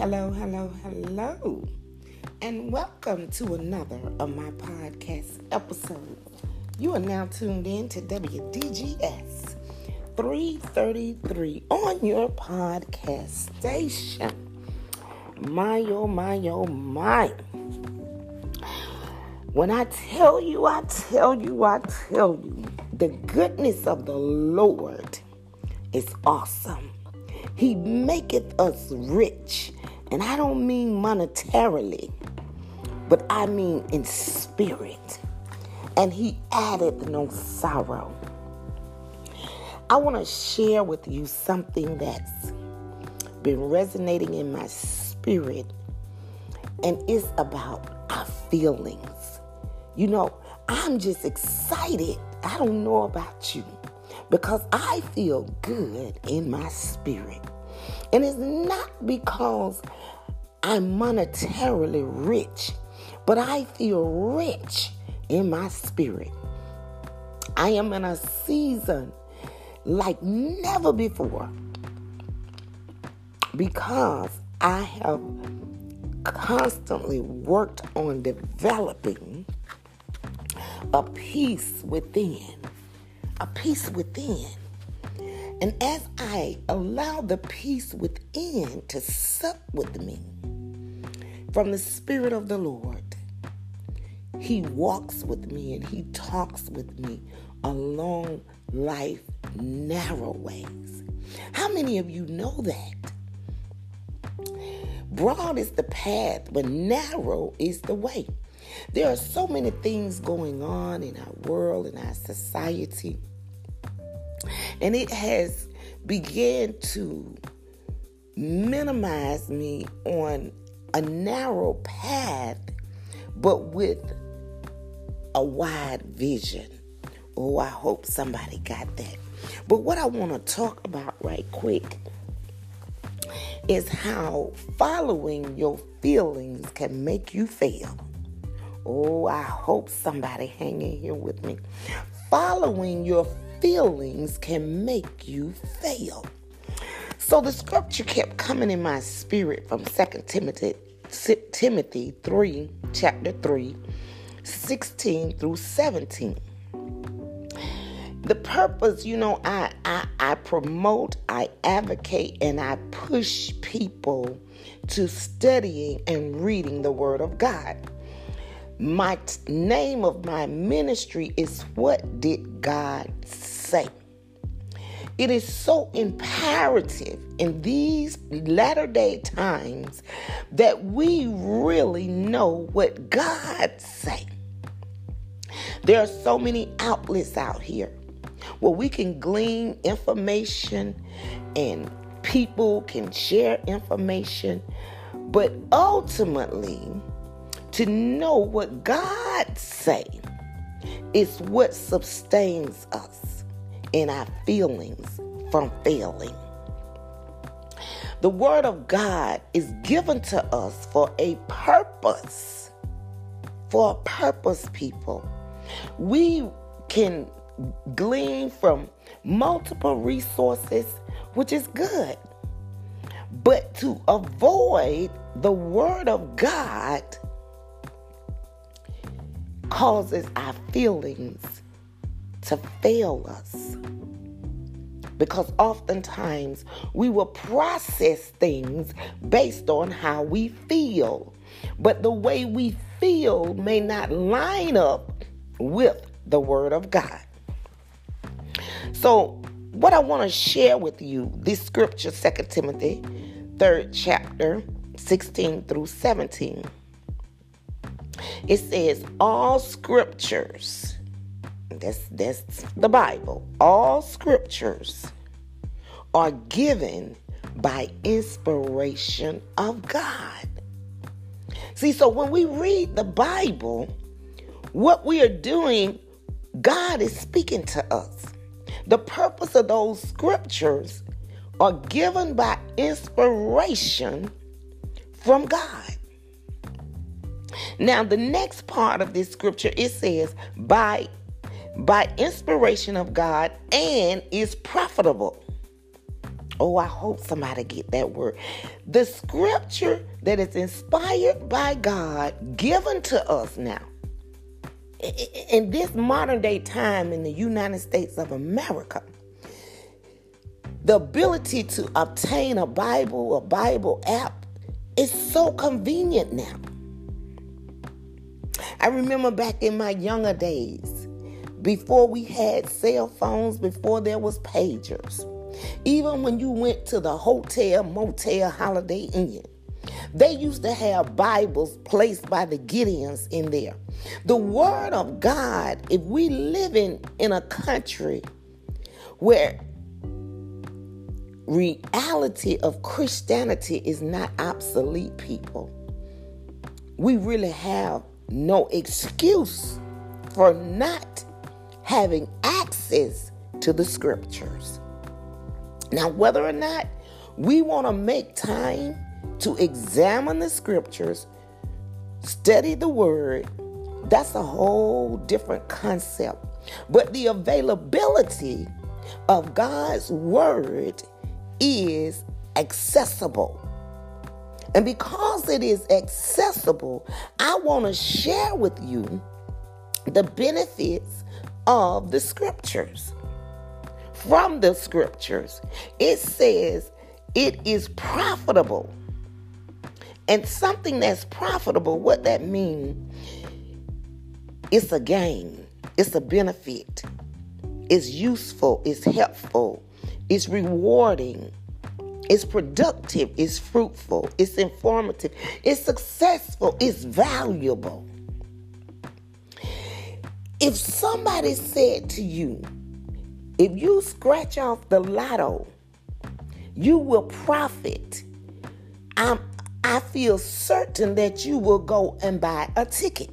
Hello, hello, hello, and welcome to another of my podcast episodes. You are now tuned in to WDGS 333 on your podcast station. My, oh, my, oh, my. When I tell you, I tell you, I tell you, the goodness of the Lord is awesome. He maketh us rich. And I don't mean monetarily, but I mean in spirit. And he added no sorrow. I want to share with you something that's been resonating in my spirit, and it's about our feelings. You know, I'm just excited. I don't know about you because I feel good in my spirit. And it's not because I'm monetarily rich, but I feel rich in my spirit. I am in a season like never before because I have constantly worked on developing a peace within a peace within. And as I allow the peace within to sup with me from the Spirit of the Lord, He walks with me and He talks with me along life narrow ways. How many of you know that? Broad is the path, but narrow is the way. There are so many things going on in our world, in our society and it has began to minimize me on a narrow path, but with a wide vision. Oh, I hope somebody got that. But what I want to talk about right quick is how following your feelings can make you fail. Oh, I hope somebody hanging here with me. Following your feelings can make you fail. So the scripture kept coming in my spirit from 2 Timothy Timothy 3, chapter 3, 16 through 17. The purpose, you know, I, I, I promote, I advocate, and I push people to studying and reading the Word of God. My t- name of my ministry is What Did God Say? It is so imperative in these latter day times that we really know what God say. There are so many outlets out here where we can glean information and people can share information, but ultimately to know what God say is what sustains us in our feelings from failing. The word of God is given to us for a purpose. For a purpose, people. We can glean from multiple resources, which is good. But to avoid the word of God causes our feelings to fail us. Because oftentimes we will process things based on how we feel. But the way we feel may not line up with the Word of God. So, what I want to share with you, this scripture, 2 Timothy, 3rd chapter, 16 through 17 it says all scriptures. That's that's the Bible. All scriptures are given by inspiration of God. See, so when we read the Bible, what we are doing, God is speaking to us. The purpose of those scriptures are given by inspiration from God. Now, the next part of this scripture it says, by by inspiration of God and is profitable. Oh, I hope somebody get that word. The scripture that is inspired by God, given to us now. In this modern day time in the United States of America, the ability to obtain a Bible, a Bible app, is so convenient now. I remember back in my younger days, before we had cell phones, before there was pagers, even when you went to the hotel, motel, holiday inn, they used to have Bibles placed by the Gideons in there. The Word of God, if we live in, in a country where reality of Christianity is not obsolete, people, we really have no excuse for not having access to the scriptures. Now, whether or not we want to make time to examine the scriptures, study the word, that's a whole different concept. But the availability of God's word is accessible. And because it is accessible, I want to share with you the benefits of the scriptures. From the scriptures, it says it is profitable. And something that's profitable, what that means, it's a gain, it's a benefit, it's useful, it's helpful, it's rewarding, it's productive, it's fruitful, it's informative, it's successful, it's valuable. If somebody said to you, if you scratch off the lotto, you will profit. I'm, I feel certain that you will go and buy a ticket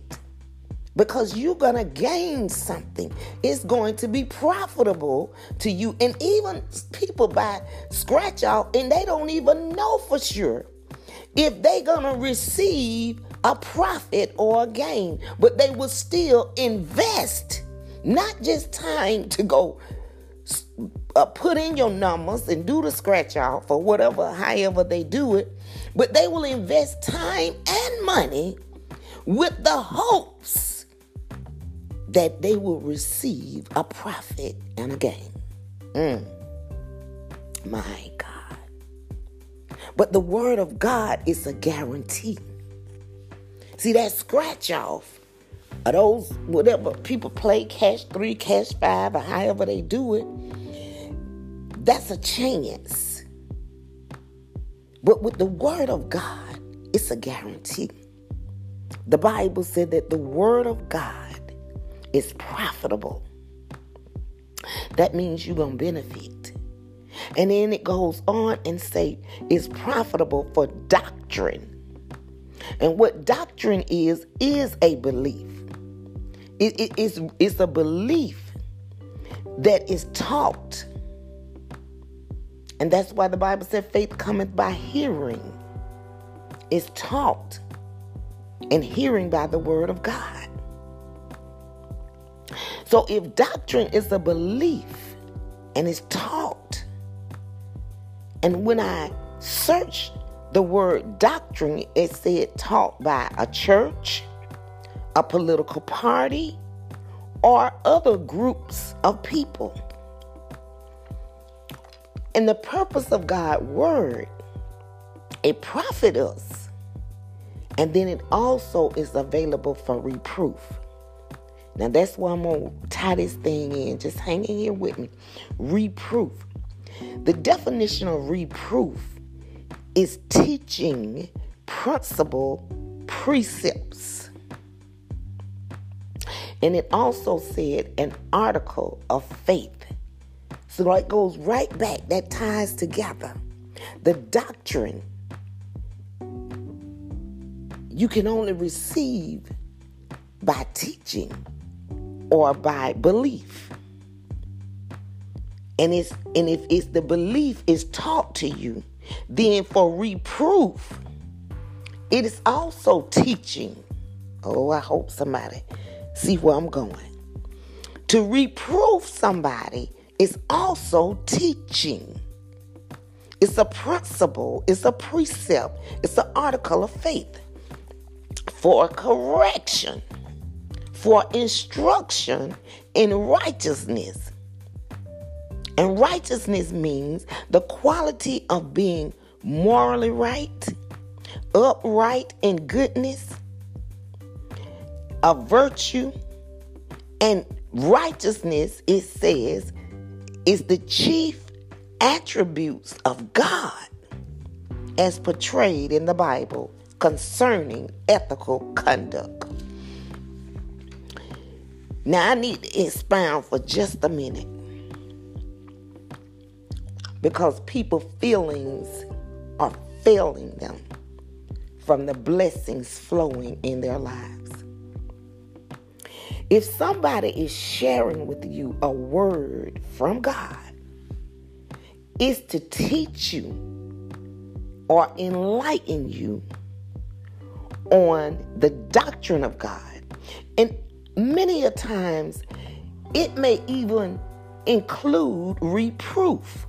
because you're going to gain something. It's going to be profitable to you. And even people buy scratch off and they don't even know for sure if they're going to receive a profit or a gain, but they will still invest, not just time to go uh, put in your numbers and do the scratch off or whatever, however they do it, but they will invest time and money with the hopes that they will receive a profit and a gain. Mm. My God. But the word of God is a guarantee. See, that scratch off of those, whatever people play, cash three, cash five, or however they do it, that's a chance. But with the word of God, it's a guarantee. The Bible said that the word of God is profitable. That means you're to benefit. And then it goes on and say it's profitable for doctrine. And what doctrine is, is a belief. It, it, it's, it's a belief that is taught. And that's why the Bible said faith cometh by hearing. It's taught. And hearing by the word of God. So if doctrine is a belief and is taught, and when I search the word doctrine, is said taught by a church, a political party, or other groups of people. And the purpose of God's word, it profits us. And then it also is available for reproof. Now that's why I'm gonna tie this thing in. Just hang in here with me. Reproof. The definition of reproof is teaching principle precepts. And it also said an article of faith. So it goes right back, that ties together. The doctrine you can only receive by teaching or by belief. And it's and if it's the belief is taught to you, then for reproof, it is also teaching. Oh, I hope somebody see where I'm going. To reproof somebody is also teaching. It's a principle, it's a precept, it's an article of faith for correction, for instruction in righteousness. And righteousness means the quality of being morally right, upright in goodness, a virtue, and righteousness, it says, is the chief attributes of God as portrayed in the Bible concerning ethical conduct. Now, I need to expound for just a minute because people feelings are failing them from the blessings flowing in their lives. If somebody is sharing with you a word from God, it's to teach you or enlighten you on the doctrine of God. And many a times it may even include reproof.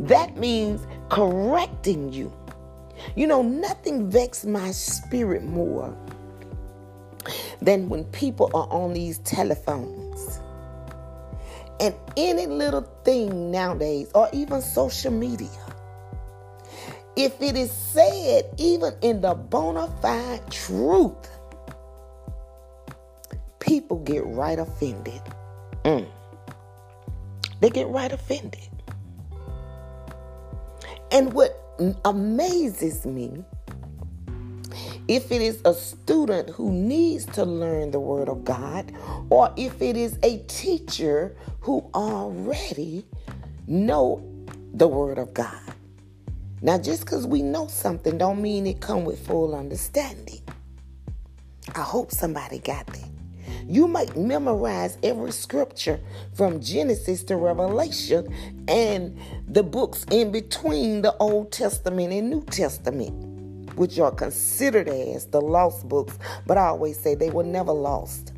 That means correcting you. You know, nothing vexes my spirit more than when people are on these telephones. And any little thing nowadays, or even social media, if it is said even in the bona fide truth, people get right offended. Mm. They get right offended. And what amazes me, if it is a student who needs to learn the Word of God, or if it is a teacher who already know the Word of God. Now, just because we know something don't mean it come with full understanding. I hope somebody got that. You might memorize every scripture from Genesis to Revelation and the books in between the Old Testament and New Testament, which are considered as the lost books, but I always say they were never lost.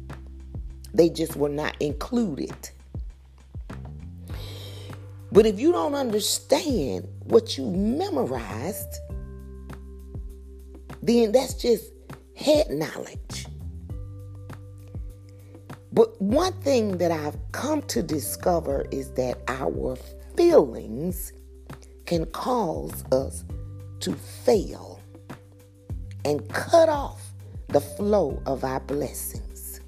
They just were not included. But if you don't understand what you memorized, then that's just head knowledge. But one thing that I've come to discover is that our feelings can cause us to fail and cut off the flow of our blessings.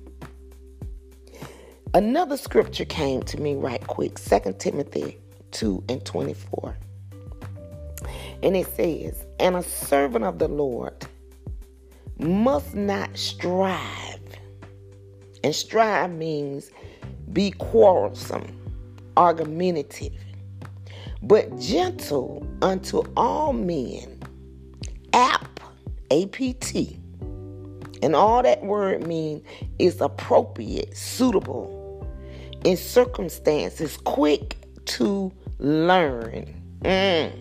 Another scripture came to me right quick 2 Timothy 2 and 24. And it says, And a servant of the Lord must not strive and strive means be quarrelsome, argumentative, but gentle unto all men, apt, A-P-T. And all that word means is appropriate, suitable, in circumstances, quick to learn. Mm.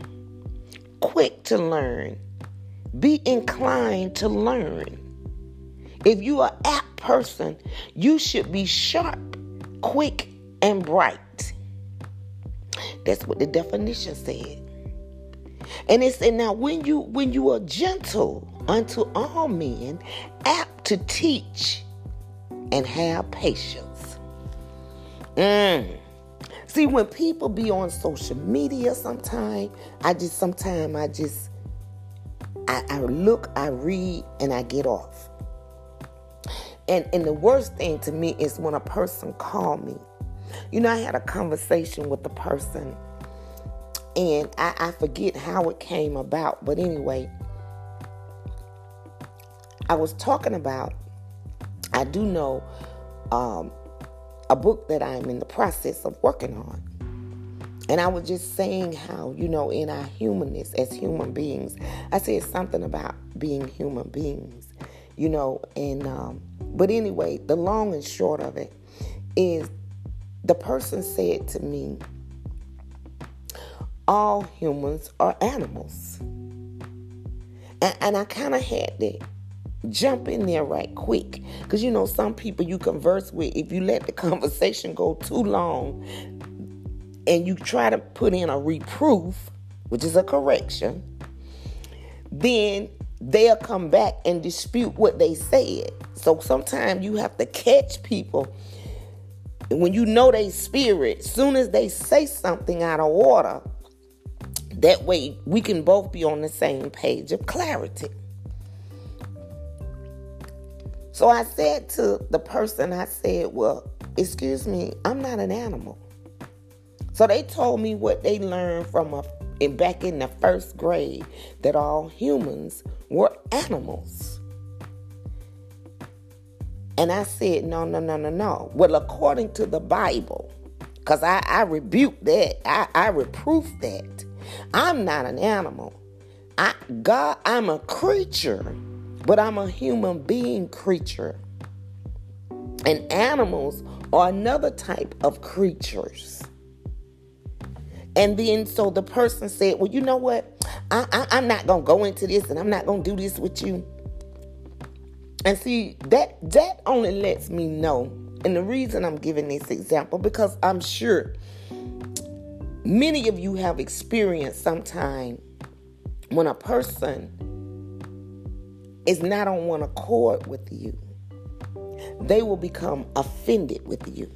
Quick to learn. Be inclined to learn. If you are apt person, you should be sharp, quick, and bright. That's what the definition said. And it said, now when you when you are gentle unto all men, apt to teach and have patience. Mm. See, when people be on social media sometime, I just sometimes I just I, I look, I read, and I get off. And and the worst thing to me is when a person called me. You know, I had a conversation with the person, and I, I forget how it came about, but anyway, I was talking about. I do know um, a book that I'm in the process of working on. And I was just saying how, you know, in our humanness as human beings, I said something about being human beings, you know, and um, but anyway, the long and short of it is the person said to me, all humans are animals. And, and I kind of had to jump in there right quick. Because you know, some people you converse with, if you let the conversation go too long and you try to put in a reproof, which is a correction, then they'll come back and dispute what they said. So sometimes you have to catch people when you know they spirit, soon as they say something out of order, that way we can both be on the same page of clarity. So I said to the person, I said, Well, excuse me, I'm not an animal. So they told me what they learned from a in back in the first grade that all humans were animals. And I said, no, no, no, no, no. Well, according to the Bible, because I, I rebuke that, I, I reproof that. I'm not an animal. I God, I'm a creature, but I'm a human being creature. And animals are another type of creatures. And then so the person said, Well, you know what? I, I, I'm not gonna go into this and I'm not gonna do this with you. And see, that that only lets me know. And the reason I'm giving this example, because I'm sure many of you have experienced sometime when a person is not on one accord with you, they will become offended with you.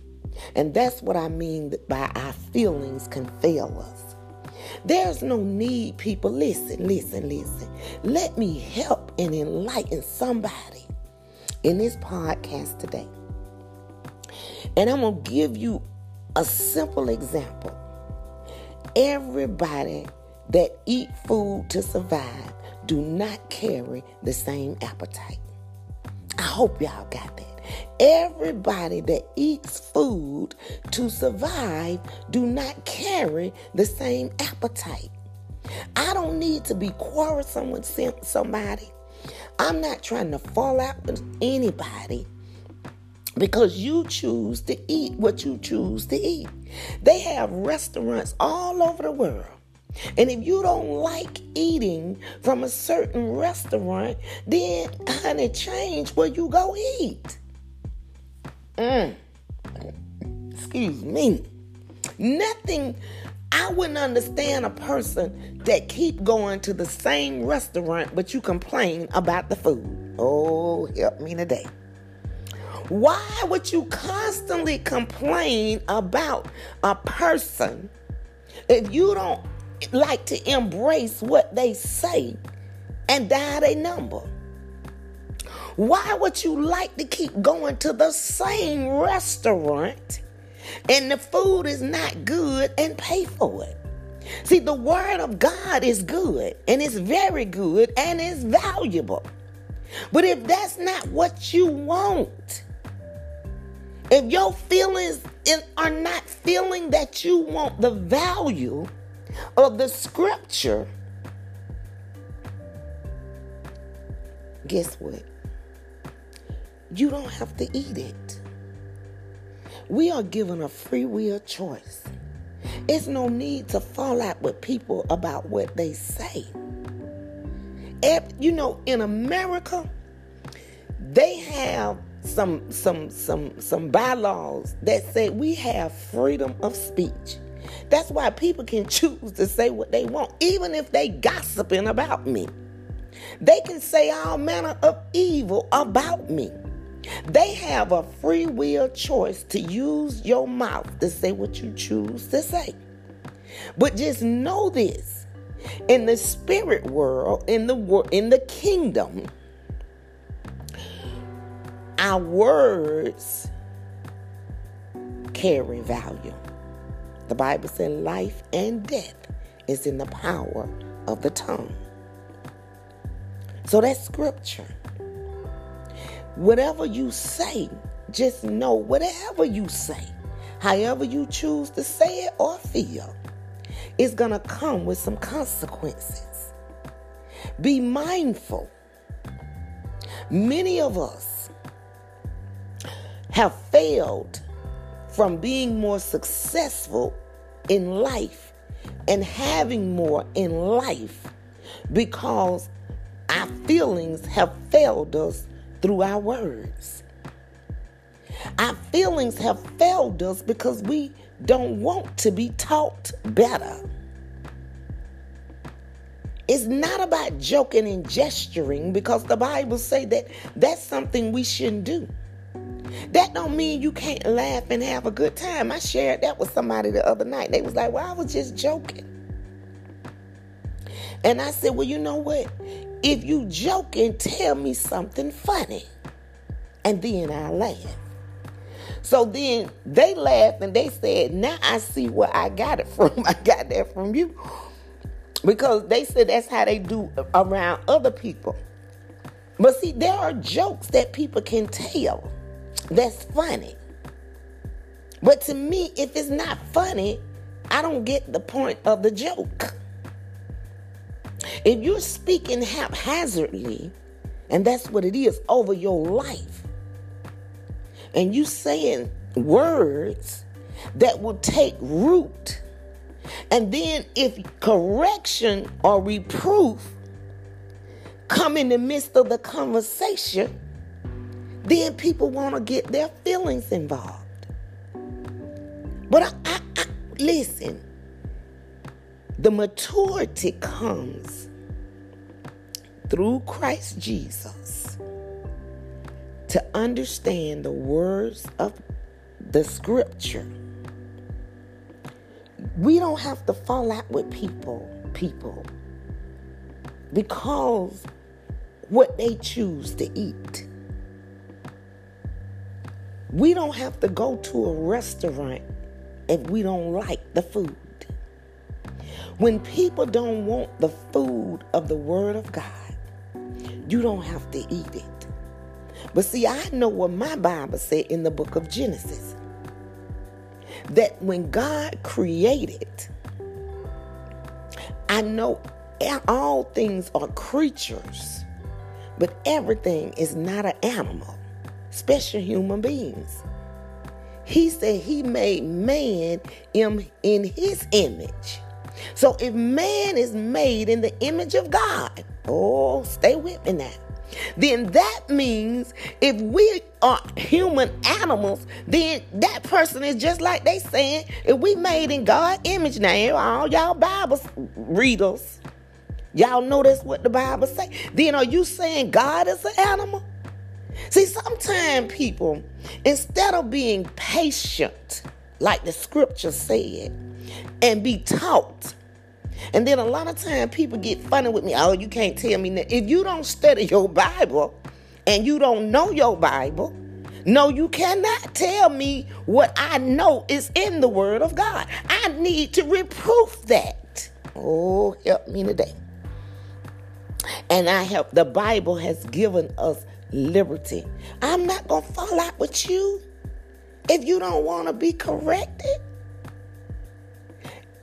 And that's what I mean by our feelings can fail us. There's no need, people. Listen, listen, listen. Let me help and enlighten somebody in this podcast today. And I'm going to give you a simple example. Everybody that eat food to survive do not carry the same appetite. I hope y'all got that. Everybody that eats food to survive do not carry the same appetite. I don't need to be quarrelsome with somebody. I'm not trying to fall out with anybody because you choose to eat what you choose to eat. They have restaurants all over the world. And if you don't like eating from a certain restaurant, then honey, change where you go eat. Mm. Excuse me. Nothing. I wouldn't understand a person that keep going to the same restaurant, but you complain about the food. Oh, help me today. Why would you constantly complain about a person if you don't like to embrace what they say and dial a number? Why would you like to keep going to the same restaurant and the food is not good and pay for it? See, the word of God is good and it's very good and it's valuable. But if that's not what you want, if your feelings are not feeling that you want the value of the scripture, guess what? You don't have to eat it. We are given a free will choice. It's no need to fall out with people about what they say. If, You know, in America, they have some some some some bylaws that say we have freedom of speech. That's why people can choose to say what they want, even if they gossiping about me. They can say all manner of evil about me. They have a free will choice to use your mouth to say what you choose to say. But just know this in the spirit world, in the world, in the kingdom, our words carry value. The Bible said life and death is in the power of the tongue. So that's scripture. Whatever you say, just know whatever you say, however you choose to say it or feel, is going to come with some consequences. Be mindful. Many of us have failed from being more successful in life and having more in life because our feelings have failed us through our words. Our feelings have failed us because we don't want to be taught better. It's not about joking and gesturing because the Bible say that that's something we shouldn't do. That don't mean you can't laugh and have a good time. I shared that with somebody the other night. They was like, "Well, I was just joking." And I said, "Well, you know what? If you joking, tell me something funny." And then I laugh. So then they laughed and they said, Now I see where I got it from. I got that from you. Because they said that's how they do around other people. But see, there are jokes that people can tell that's funny. But to me, if it's not funny, I don't get the point of the joke. If you're speaking haphazardly, and that's what it is over your life, and you saying words that will take root. And then if correction or reproof come in the midst of the conversation, then people want to get their feelings involved. But I, I, I, listen, the maturity comes through Christ Jesus to understand the words of the scripture. We don't have to fall out with people, people, because what they choose to eat. We don't have to go to a restaurant if we don't like the food. When people don't want the food of the Word of God, you don't have to eat it. But see, I know what my Bible said in the book of Genesis that when God created, I know all things are creatures, but everything is not an animal, especially human beings. He said he made man in, in his image. So if man is made in the image of God, oh, stay with me now then that means if we are human animals, then that person is just like they saying, if we made in God image now, all y'all Bible readers, y'all know that's what the Bible say. Then are you saying God is an animal? See, sometimes people, instead of being patient, like the scripture said, and be taught, and then a lot of time people get funny with me. Oh, you can't tell me that. If you don't study your Bible and you don't know your Bible, no, you cannot tell me what I know is in the Word of God. I need to reproof that. Oh, help me today. And I help. The Bible has given us liberty. I'm not to fall out with you if you don't want to be corrected.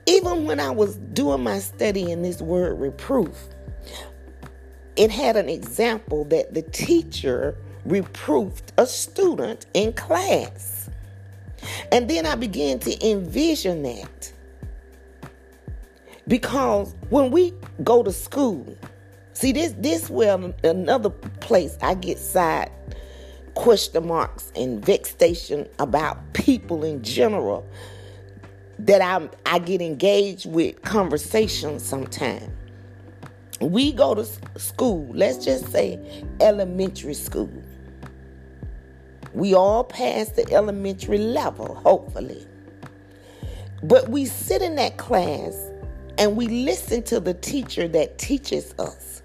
Even when I was doing my study in this word reproof, it had an example that the teacher reproved a student in class. And then I began to envision that. Because when we go to school, see this this well another place I get side question marks and vexation about people in general that I I get engaged with conversations sometimes. We go to school, let's just say elementary school. We all pass the elementary level, hopefully. But we sit in that class and we listen to the teacher that teaches us.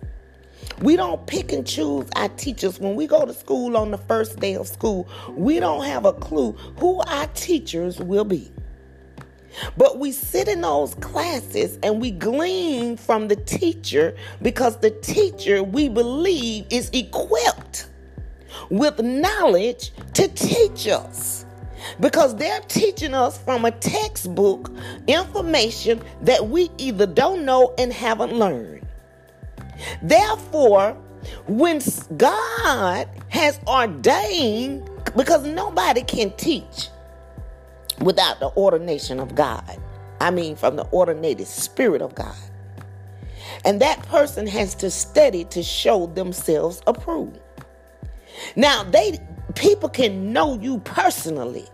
We don't pick and choose our teachers. When we go to school on the first day of school, we don't have a clue who our teachers will be. But we sit in those classes and we glean from the teacher because the teacher, we believe, is equipped with knowledge to teach us. Because they're teaching us from a textbook information that we either don't know and haven't learned. Therefore, when God has ordained, because nobody can teach without the ordination of God. I mean, from the ordinated Spirit of God. And that person has to study to show themselves approved. Now, they people can know you personally,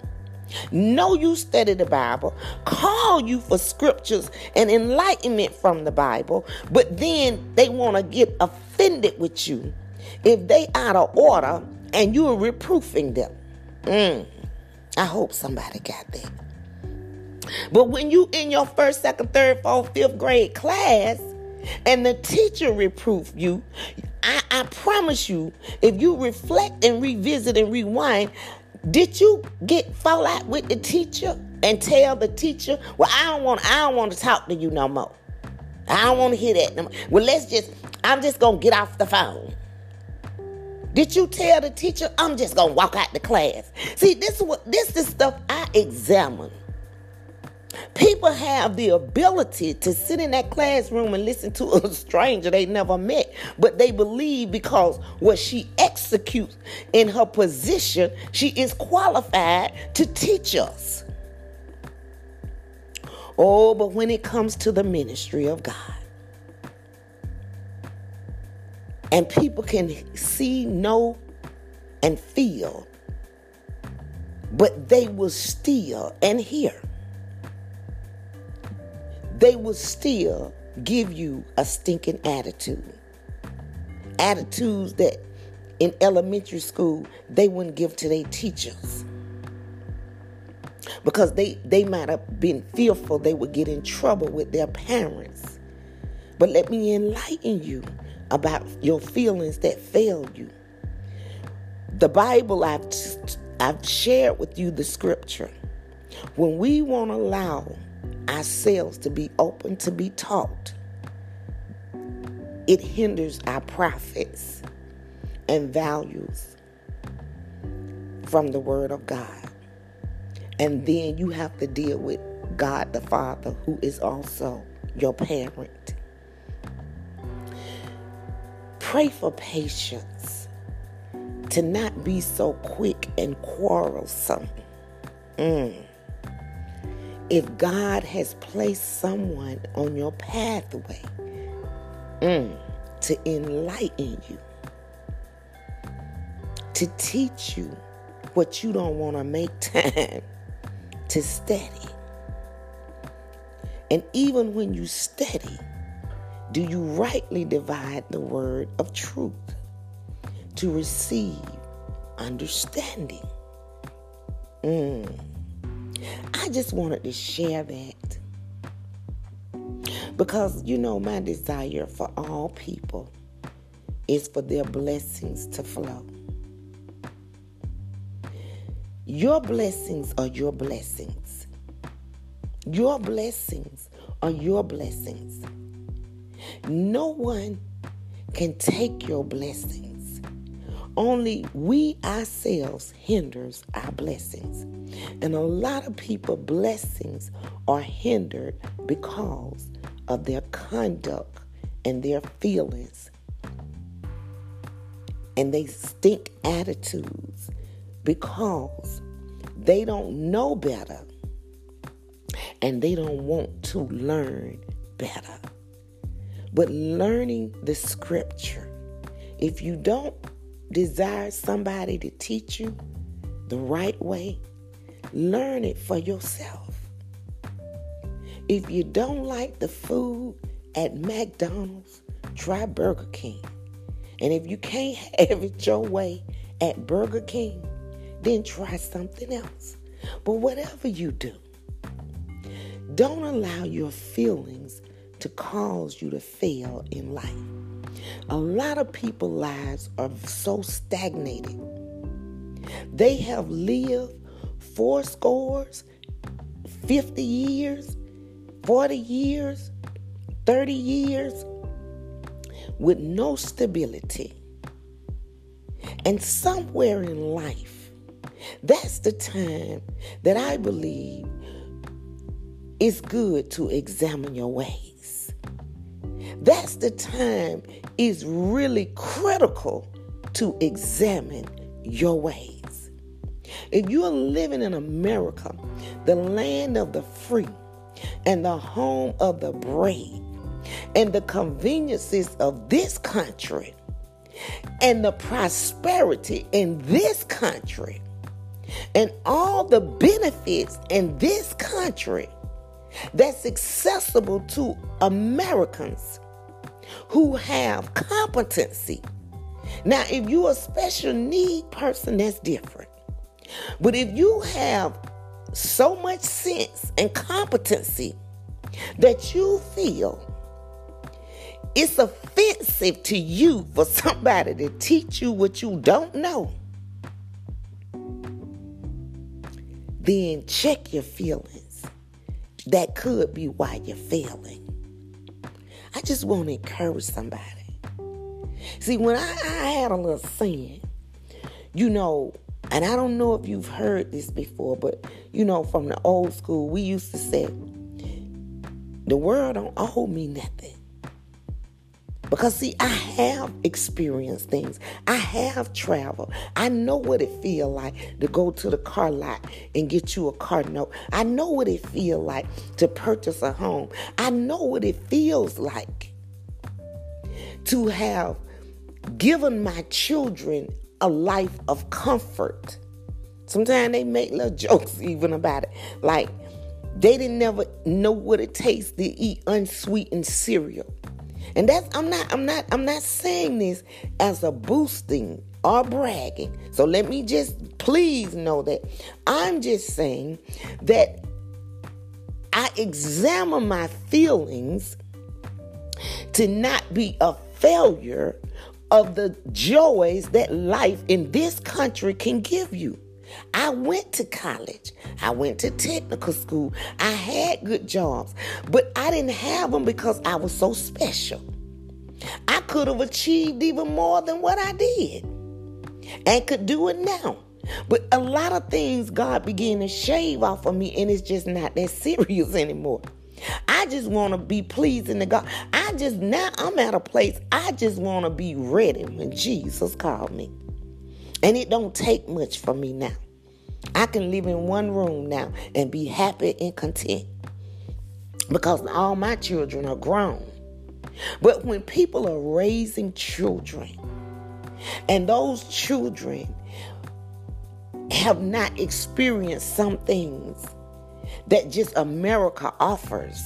know you study the Bible, call you for scriptures and enlightenment from the Bible, but then they want to get offended with you if they out of order and you're reproofing them. Mm, I hope somebody got that. But when you in your first, second, third, fourth, fifth grade class and the teacher reproof you, I, I promise you, if you reflect and revisit and rewind, did you get fall out with the teacher and tell the teacher, "Well, I don't want, I don't want to talk to you no more. I don't want to hear that no more. Well, let's just, I'm just gonna get off the phone." Did you tell the teacher, "I'm just gonna walk out the class"? See, this is what this is stuff I examine. People have the ability to sit in that classroom and listen to a stranger they never met, but they believe because what she executes in her position, she is qualified to teach us. Oh, but when it comes to the ministry of God, and people can see, know, and feel, but they will still and hear they will still give you a stinking attitude. Attitudes that in elementary school they wouldn't give to their teachers. Because they, they might have been fearful they would get in trouble with their parents. But let me enlighten you about your feelings that failed you. The Bible, I've, I've shared with you the scripture. When we won't allow ourselves to be open to be taught, it hinders our profits and values from the Word of God. And then you have to deal with God the Father, who is also your parent. Pray for patience to not be so quick and quarrelsome. Mm if God has placed someone on your pathway mm, to enlighten you, to teach you what you don't want to make time to study. And even when you study, do you rightly divide the word of truth to receive understanding? Mm. I just wanted to share that. Because, you know, my desire for all people is for their blessings to flow. Your blessings are your blessings. Your blessings are your blessings. No one can take your blessings only we ourselves hinders our blessings. And a lot of people blessings are hindered because of their conduct and their feelings. And they stink attitudes because they don't know better and they don't want to learn better. But learning the scripture, if you don't desire somebody to teach you the right way, learn it for yourself. If you don't like the food at McDonald's, try Burger King. And if you can't have it your way at Burger King, then try something else. But whatever you do, don't allow your feelings to cause you to fail in life. A lot of people's lives are so stagnated. They have lived four scores, 50 years, 40 years, 30 years with no stability. And somewhere in life, that's the time that I believe it's good to examine your ways. That's the time is really critical to examine your ways. If you are living in America, the land of the free and the home of the brave, and the conveniences of this country and the prosperity in this country, and all the benefits in this country that's accessible to Americans who have competency. Now, if you're a special need person, that's different. But if you have so much sense and competency that you feel it's offensive to you for somebody to teach you what you don't know, then check your feelings. That could be why you're failing. I just want to encourage somebody. See, when I, I had a little sin, you know, and I don't know if you've heard this before, but you know, from the old school, we used to say, the world don't owe me nothing. Because see, I have experienced things. I have traveled. I know what it feel like to go to the car lot and get you a car note. I know what it feel like to purchase a home. I know what it feels like to have given my children a life of comfort. Sometimes they make little jokes even about it. Like they didn't never know what it tastes to eat unsweetened cereal. And that's I'm not I'm not I'm not saying this as a boosting or bragging. So let me just please know that I'm just saying that I examine my feelings to not be a failure of the joys that life in this country can give you. I went to college. I went to technical school. I had good jobs, but I didn't have them because I was so special. I could have achieved even more than what I did and could do it now. But a lot of things God began to shave off of me, and it's just not that serious anymore. I just want to be pleasing to God. I just now I'm at a place I just want to be ready when Jesus called me. And it don't take much for me now. I can live in one room now and be happy and content because all my children are grown. But when people are raising children and those children have not experienced some things that just America offers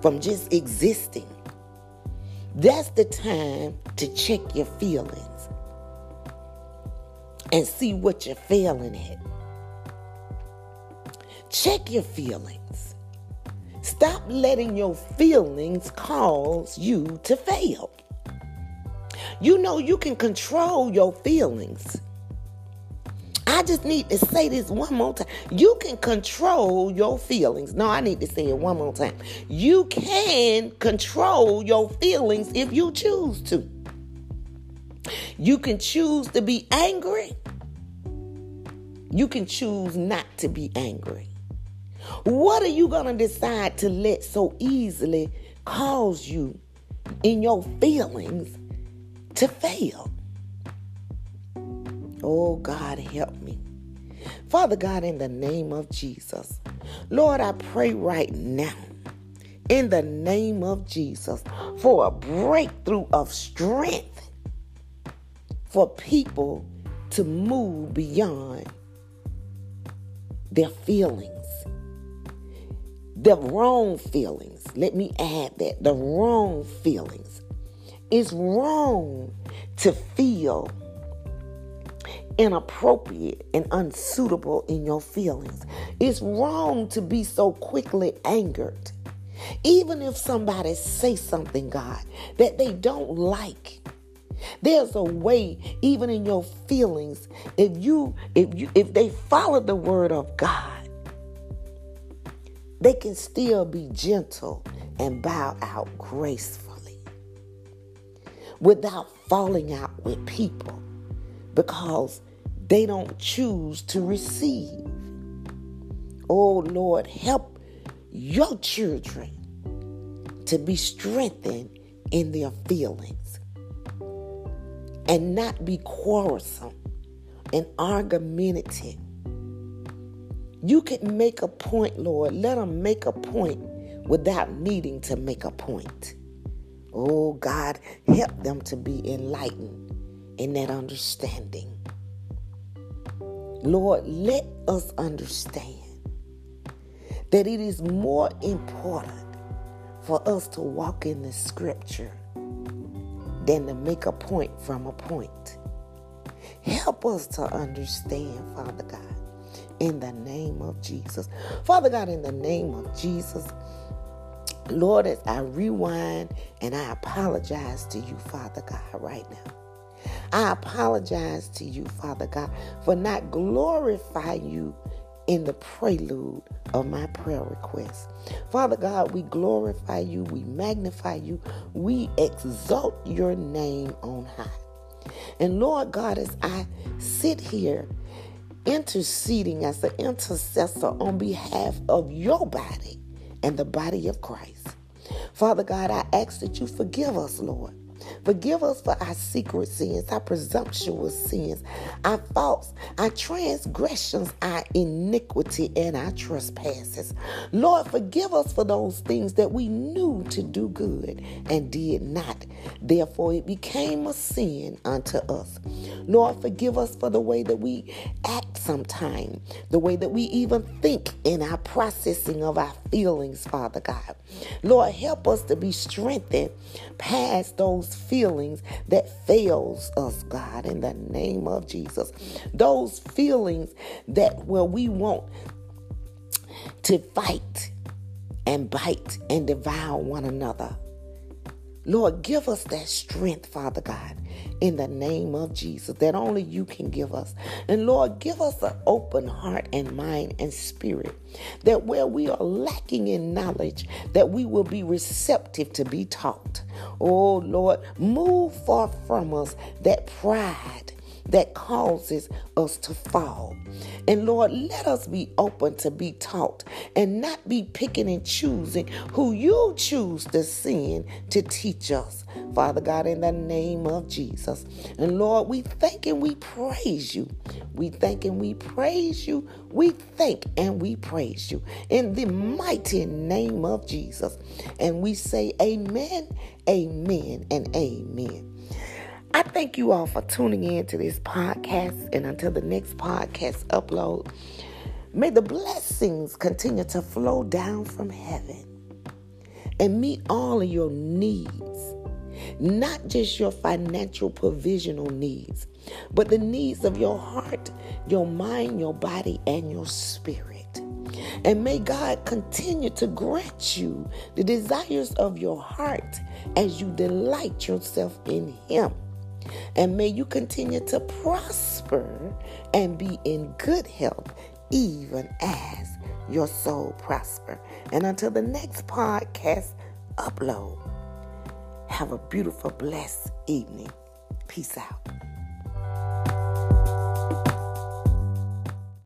from just existing, that's the time to check your feelings and see what you're failing at. Check your feelings. Stop letting your feelings cause you to fail. You know you can control your feelings. I just need to say this one more time. You can control your feelings. No, I need to say it one more time. You can control your feelings if you choose to. You can choose to be angry. You can choose not to be angry. What are you going to decide to let so easily cause you in your feelings to fail? Oh, God, help me. Father God, in the name of Jesus, Lord, I pray right now, in the name of Jesus, for a breakthrough of strength for people to move beyond their feelings the wrong feelings. Let me add that the wrong feelings. It's wrong to feel inappropriate and unsuitable in your feelings. It's wrong to be so quickly angered. Even if somebody say something, God, that they don't like. There's a way, even in your feelings, if you if you if they follow the word of God, they can still be gentle and bow out gracefully without falling out with people because they don't choose to receive. Oh Lord, help your children to be strengthened in their feelings and not be quarrelsome and argumentative you can make a point, Lord. Let them make a point without needing to make a point. Oh, God, help them to be enlightened in that understanding. Lord, let us understand that it is more important for us to walk in the scripture than to make a point from a point. Help us to understand, Father God, in the name of Jesus. Father God, in the name of Jesus, Lord, as I rewind and I apologize to you, Father God, right now. I apologize to you, Father God, for not glorifying you in the prelude of my prayer request. Father God, we glorify you, we magnify you, we exalt your name on high. And Lord God, as I sit here interceding as an intercessor on behalf of your body and the body of Christ, Father God, I ask that you forgive us, Lord. Forgive us for our secret sins, our presumptuous sins, our faults, our transgressions, our iniquity, and our trespasses. Lord, forgive us for those things that we knew to do good and did not. Therefore, it became a sin unto us. Lord, forgive us for the way that we act sometimes, the way that we even think in our processing of our feelings, Father God. Lord, help us to be strengthened past those feelings that fails us, God, in the name of Jesus. Those feelings that where we want to fight and bite and devour one another. Lord, give us that strength, Father God, in the name of Jesus, that only you can give us. And Lord, give us an open heart and mind and spirit, that where we are lacking in knowledge, that we will be receptive to be taught. Oh Lord, move far from us that pride that causes us to fall. And Lord, let us be open to be taught and not be picking and choosing who you choose to send to teach us. Father God, in the name of Jesus. And Lord, we thank and we praise you. We thank and we praise you. We thank and we praise you in the mighty name of Jesus. And we say, Amen, Amen, and Amen. I thank you all for tuning in to this podcast. And until the next podcast upload, may the blessings continue to flow down from heaven and meet all of your needs, not just your financial provisional needs, but the needs of your heart, your mind, your body, and your spirit. And may God continue to grant you the desires of your heart as you delight yourself in Him. And may you continue to prosper and be in good health, even as your soul prosper. And until the next podcast upload, have a beautiful, blessed evening. Peace out.